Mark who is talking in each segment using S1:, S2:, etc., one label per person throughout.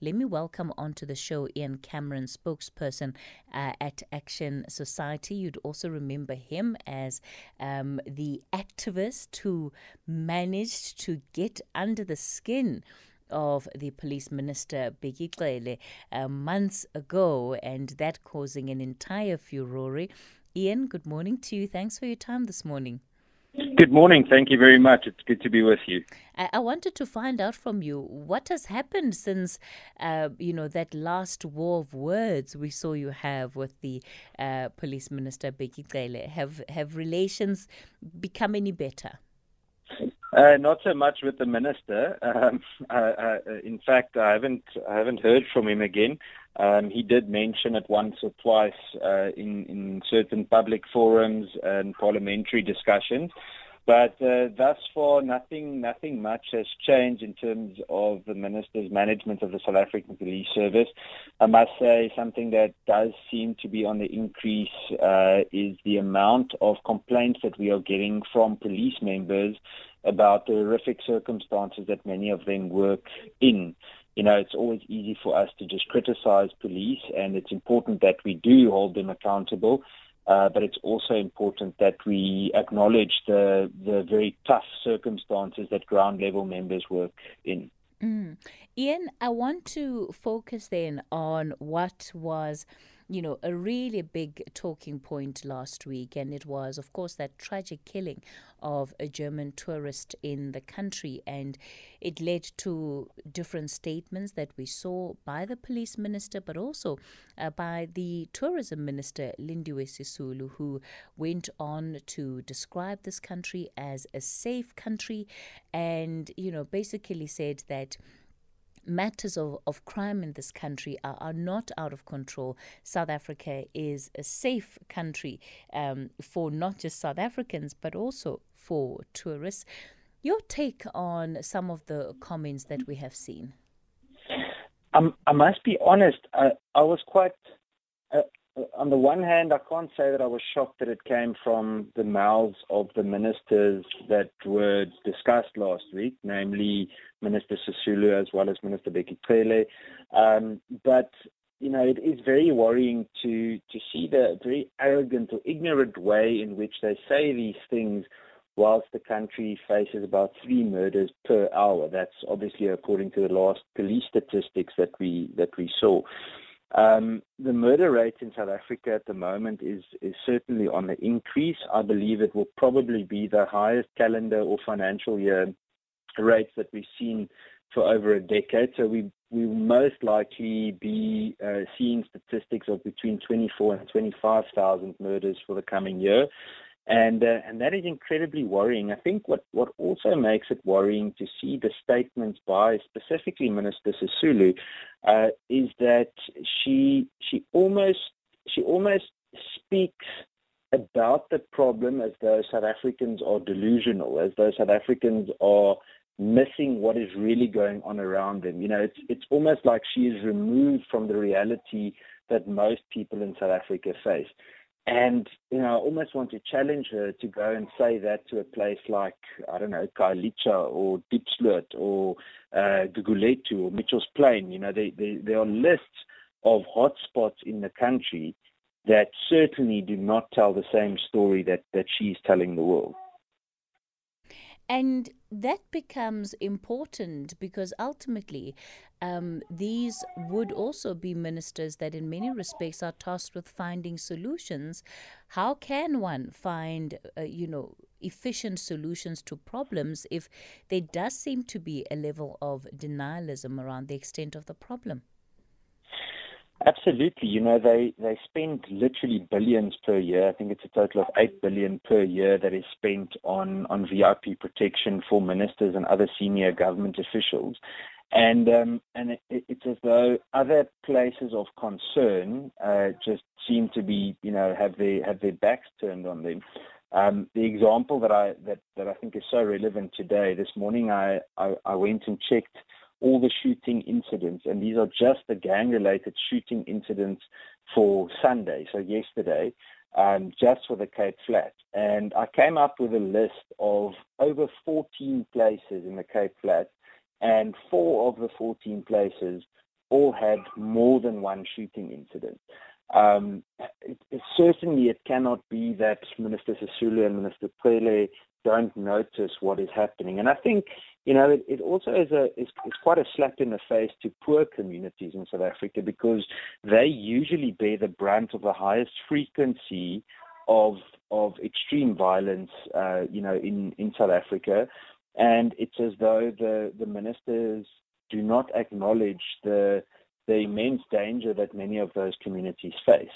S1: Let me welcome onto the show Ian Cameron, spokesperson uh, at Action Society. You'd also remember him as um, the activist who managed to get under the skin of the police minister Bheki Cele uh, months ago, and that causing an entire furore. Ian, good morning to you. Thanks for your time this morning.
S2: Good morning. Thank you very much. It's good to be with you.
S1: I, wanted to find out from you what has happened since, uh, you know, that last war of words we saw you have with the uh, police minister Bheki Cele. Have have relations become any better?
S2: Uh, not so much with the minister. Um, in fact, I haven't I haven't heard from him again. Um, he did mention it once or twice uh, in in certain public forums and parliamentary discussions, but uh, thus far nothing nothing much has changed in terms of the minister's management of the South African Police Service. I must say something that does seem to be on the increase uh, is the amount of complaints that we are getting from police members about the horrific circumstances that many of them work in you know, it's always easy for us to just criticize police, and it's important that we do hold them accountable. Uh, but it's also important that we acknowledge the the very tough circumstances that ground level members work in.
S1: Mm. Ian, I want to focus then on what was you know, a really big talking point last week, and it was, of course, that tragic killing of a German tourist in the country. And it led to different statements that we saw by the police minister, but also uh, by the tourism minister, Lindiwe Sisulu, who went on to describe this country as a safe country and, you know, basically said that matters of, of crime in this country are, are not out of control. South Africa is a safe country um, for not just South Africans, but also for tourists. Your take on some of the comments that we have seen?
S2: Um, I must be honest, I, I was quite uh, on the one hand, I can't say that I was shocked that it came from the mouths of the ministers that were discussed last week, namely Minister Sisulu as well as Minister Bheki Cele. Um, but you know, it is very worrying to to see the very arrogant or ignorant way in which they say these things whilst the country faces about three murders per hour. That's obviously according to the last police statistics that we that we saw. Um, the murder rate in South Africa at the moment is, is certainly on the increase. I believe it will probably be the highest calendar or financial year rates that we've seen for over a decade. So we we will most likely be uh, seeing statistics of between 24 and 25,000 murders for the coming year and uh, and that is incredibly worrying. I think what what also makes it worrying to see the statements by specifically Minister Sisulu uh, is that she she almost she almost speaks about the problem as though South Africans are delusional, as though South Africans are missing what is really going on around them. You know, it's it's almost like she is removed from the reality that most people in South Africa face. And, you know, I almost want to challenge her to go and say that to a place like, I don't know, Khayelitsha or Diepsloot or uh, Gugulethu or Mitchell's Plain. You know, they, they, there are lists of hotspots in the country that certainly do not tell the same story that, that she's telling the world.
S1: And that becomes important because ultimately um, these would also be ministers that, in many respects, are tasked with finding solutions. How can one find, uh, you know, efficient solutions to problems if there does seem to be a level of denialism around the extent of the problem?
S2: Absolutely. You know, they, they spend literally billions per year. I think it's a total of 8 billion per year that is spent on, on VIP protection for ministers and other senior government officials. And um, and it, it's as though other places of concern uh, just seem to be, you know, have their have their backs turned on them. Um, the example that I that, that I think is so relevant today. This morning, I, I, I went and checked all the shooting incidents, and these are just the gang-related shooting incidents for Sunday, so yesterday, um, just for the Cape Flats. And I came up with a list of over 14 places in the Cape Flats, and four of the 14 places all had more than one shooting incident. Um, it, it, certainly, it cannot be that Minister Sisulu and Minister Cele don't notice what is happening. And I think, you know, it, it also is a is, is quite a slap in the face to poor communities in South Africa because they usually bear the brunt of the highest frequency of of extreme violence, uh, you know, in, in South Africa. And it's as though the, the ministers do not acknowledge the the immense danger that many of those communities face.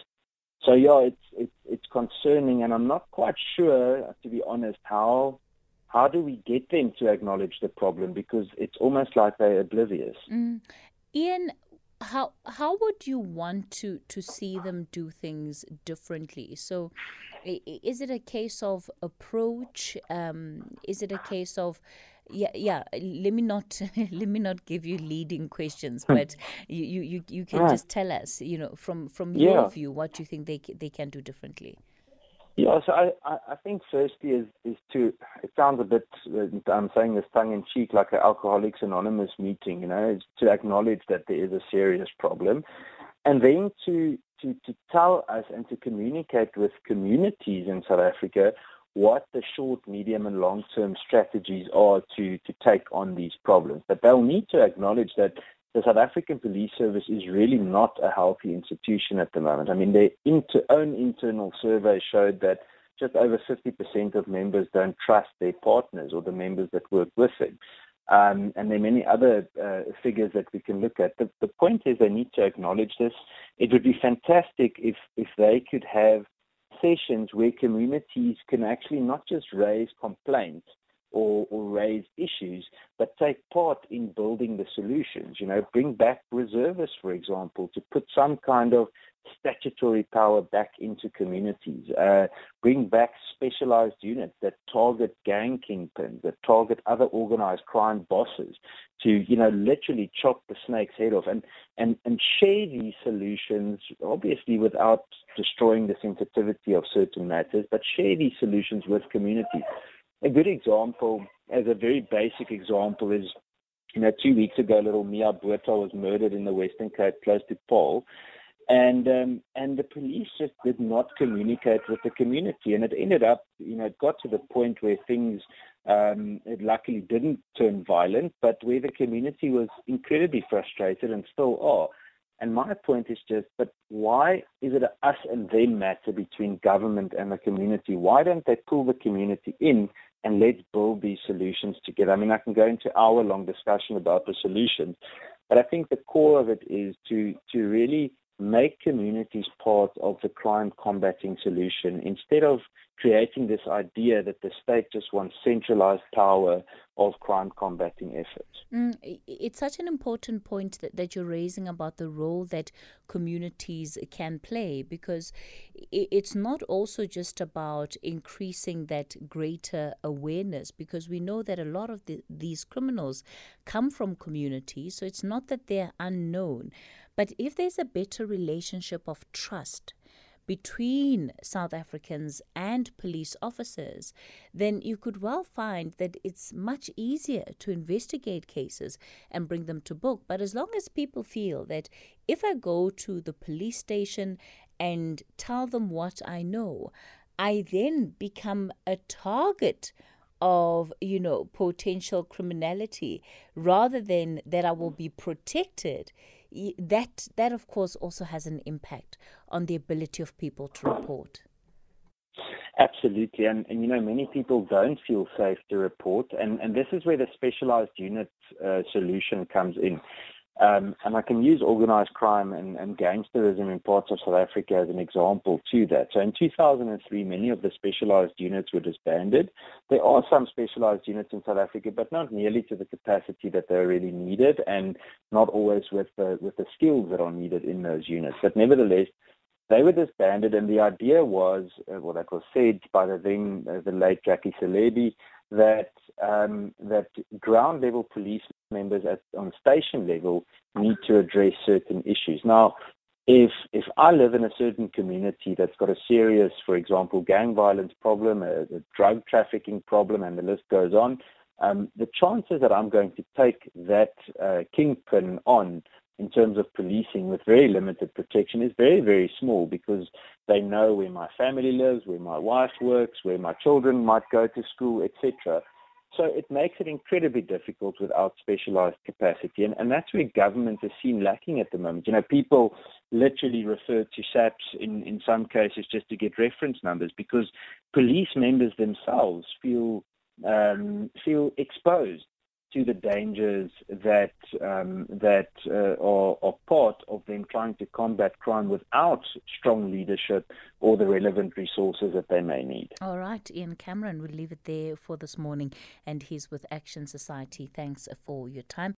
S2: So yeah, it's it's it's concerning, and I'm not quite sure, to be honest, how how do we get them to acknowledge the problem because it's almost like they're oblivious.
S1: Mm. Ian, how how would you want to to see them do things differently? So, is it a case of approach? Um, is it a case of yeah yeah let me not let me not give you leading questions hmm. but you you you, can just tell us you know from from yeah. your view what you think they they can do differently
S2: yeah so i i think firstly is is to it sounds a bit uh, i'm saying this tongue in cheek like an alcoholics anonymous meeting you know is to acknowledge that there is a serious problem and then to to to tell us and to communicate with communities in south africa what the short, medium, and long-term strategies are to, to take on these problems. But they'll need to acknowledge that the South African Police Service is really not a healthy institution at the moment. I mean, their inter- own internal survey showed that just over 50% of members don't trust their partners or the members that work with them. Um, and there are many other uh, figures that we can look at. The, the point is they need to acknowledge this. It would be fantastic if, if they could have sessions where communities can actually not just raise complaints or, or, raise issues, but take part in building the solutions. You know, bring back reservists, for example, to put some kind of statutory power back into communities, uh, bring back specialized units that target gang kingpins, that target other organized crime bosses to, you know, literally chop the snake's head off and, and, and share these solutions, obviously without destroying the sensitivity of certain matters, but share these solutions with communities. A good example, as a very basic example, is you know, two weeks ago, little Mia Botha was murdered in the Western Cape, close to Paarl and um, and the police just did not communicate with the community, and it ended up, you know, it got to the point where things, um, it luckily didn't turn violent, but where the community was incredibly frustrated and still are. And my point is just, but why is it a us and them matter between government and the community? Why don't they pull the community in and let's build these solutions together? I mean, I can go into hour-long discussion about the solutions, but I think the core of it is to to really make communities part of the crime combating solution instead of creating this idea that the state just wants centralized power of crime combating efforts.
S1: Mm, it's such an important point that, that you're raising about the role that communities can play because it's not also just about increasing that greater awareness because we know that a lot of the, these criminals come from communities, so it's not that they're unknown. But if there's a better relationship of trust between South Africans and police officers, then you could well find that it's much easier to investigate cases and bring them to book. But as long as people feel that if I go to the police station and tell them what I know, I then become a target of you know potential criminality rather than that I will be protected that that of course also has an impact on the ability of people to report.
S2: Absolutely, and, and you know many people don't feel safe to report, and, and this is where the specialized unit uh, solution comes in. Um, and I can use organized crime and, and gangsterism in parts of South Africa as an example to that. So in 2003, many of the specialized units were disbanded. There are some specialized units in South Africa, but not nearly to the capacity that they're really needed and not always with the, with the skills that are needed in those units. But nevertheless, they were disbanded, and the idea was, uh, well, that was said by the then uh, the late Jackie Selebi, that um, that ground level police members at on station level need to address certain issues. Now, if if I live in a certain community that's got a serious, for example, gang violence problem, a, a drug trafficking problem, and the list goes on, um, the chances that I'm going to take that uh, kingpin on in terms of policing with very limited protection is very, very small because they know where my family lives, where my wife works, where my children might go to school, etc. So it makes it incredibly difficult without specialized capacity. And, and that's where government is seen lacking at the moment. You know, people literally refer to SAPS in, in some cases just to get reference numbers because police members themselves feel um, feel exposed to the dangers that um, that uh, are, are, part of them trying to combat crime without strong leadership or the relevant resources that they may need.
S1: All right, Ian Cameron, we'll leave it there for this morning, and he's with Action Society. Thanks for your time.